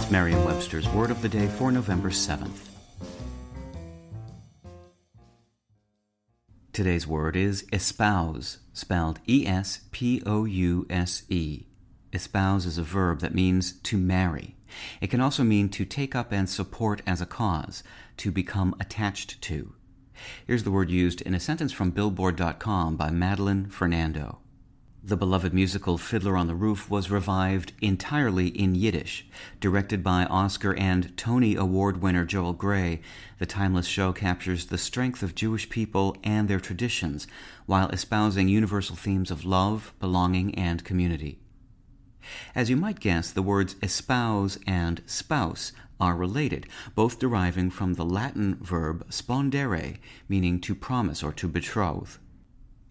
It's Merriam-Webster's Word of the Day for November 7th. Today's word is espouse, spelled E-S-P-O-U-S-E. Espouse is a verb that means to marry. It can also mean to take up and support as a cause, to become attached to. Here's the word used in a sentence from Billboard.com by Madeleine Fernando. The beloved musical Fiddler on the Roof was revived entirely in Yiddish. Directed by Oscar and Tony Award winner Joel Grey, the timeless show captures the strength of Jewish people and their traditions while espousing universal themes of love, belonging, and community. As you might guess, the words espouse and spouse are related, both deriving from the Latin verb spondere, meaning to promise or to betroth.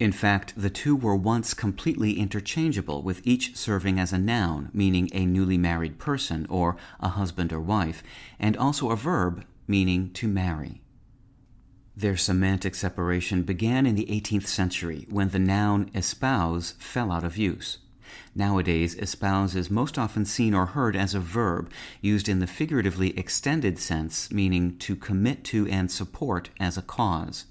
In fact, the two were once completely interchangeable, with each serving as a noun, meaning a newly married person or a husband or wife, and also a verb, meaning to marry. Their semantic separation began in the 18th century when the noun espouse fell out of use. Nowadays, espouse is most often seen or heard as a verb, used in the figuratively extended sense, meaning to commit to and support as a cause.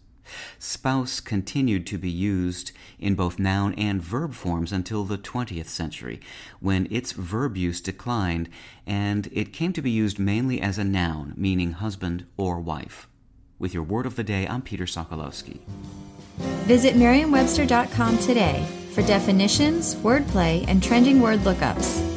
Spouse continued to be used in both noun and verb forms until the 20th century, when its verb use declined and it came to be used mainly as a noun, meaning husband or wife. With your word of the day, I'm Peter Sokolowski. Visit Merriam-Webster.com today for definitions, wordplay, and trending word lookups.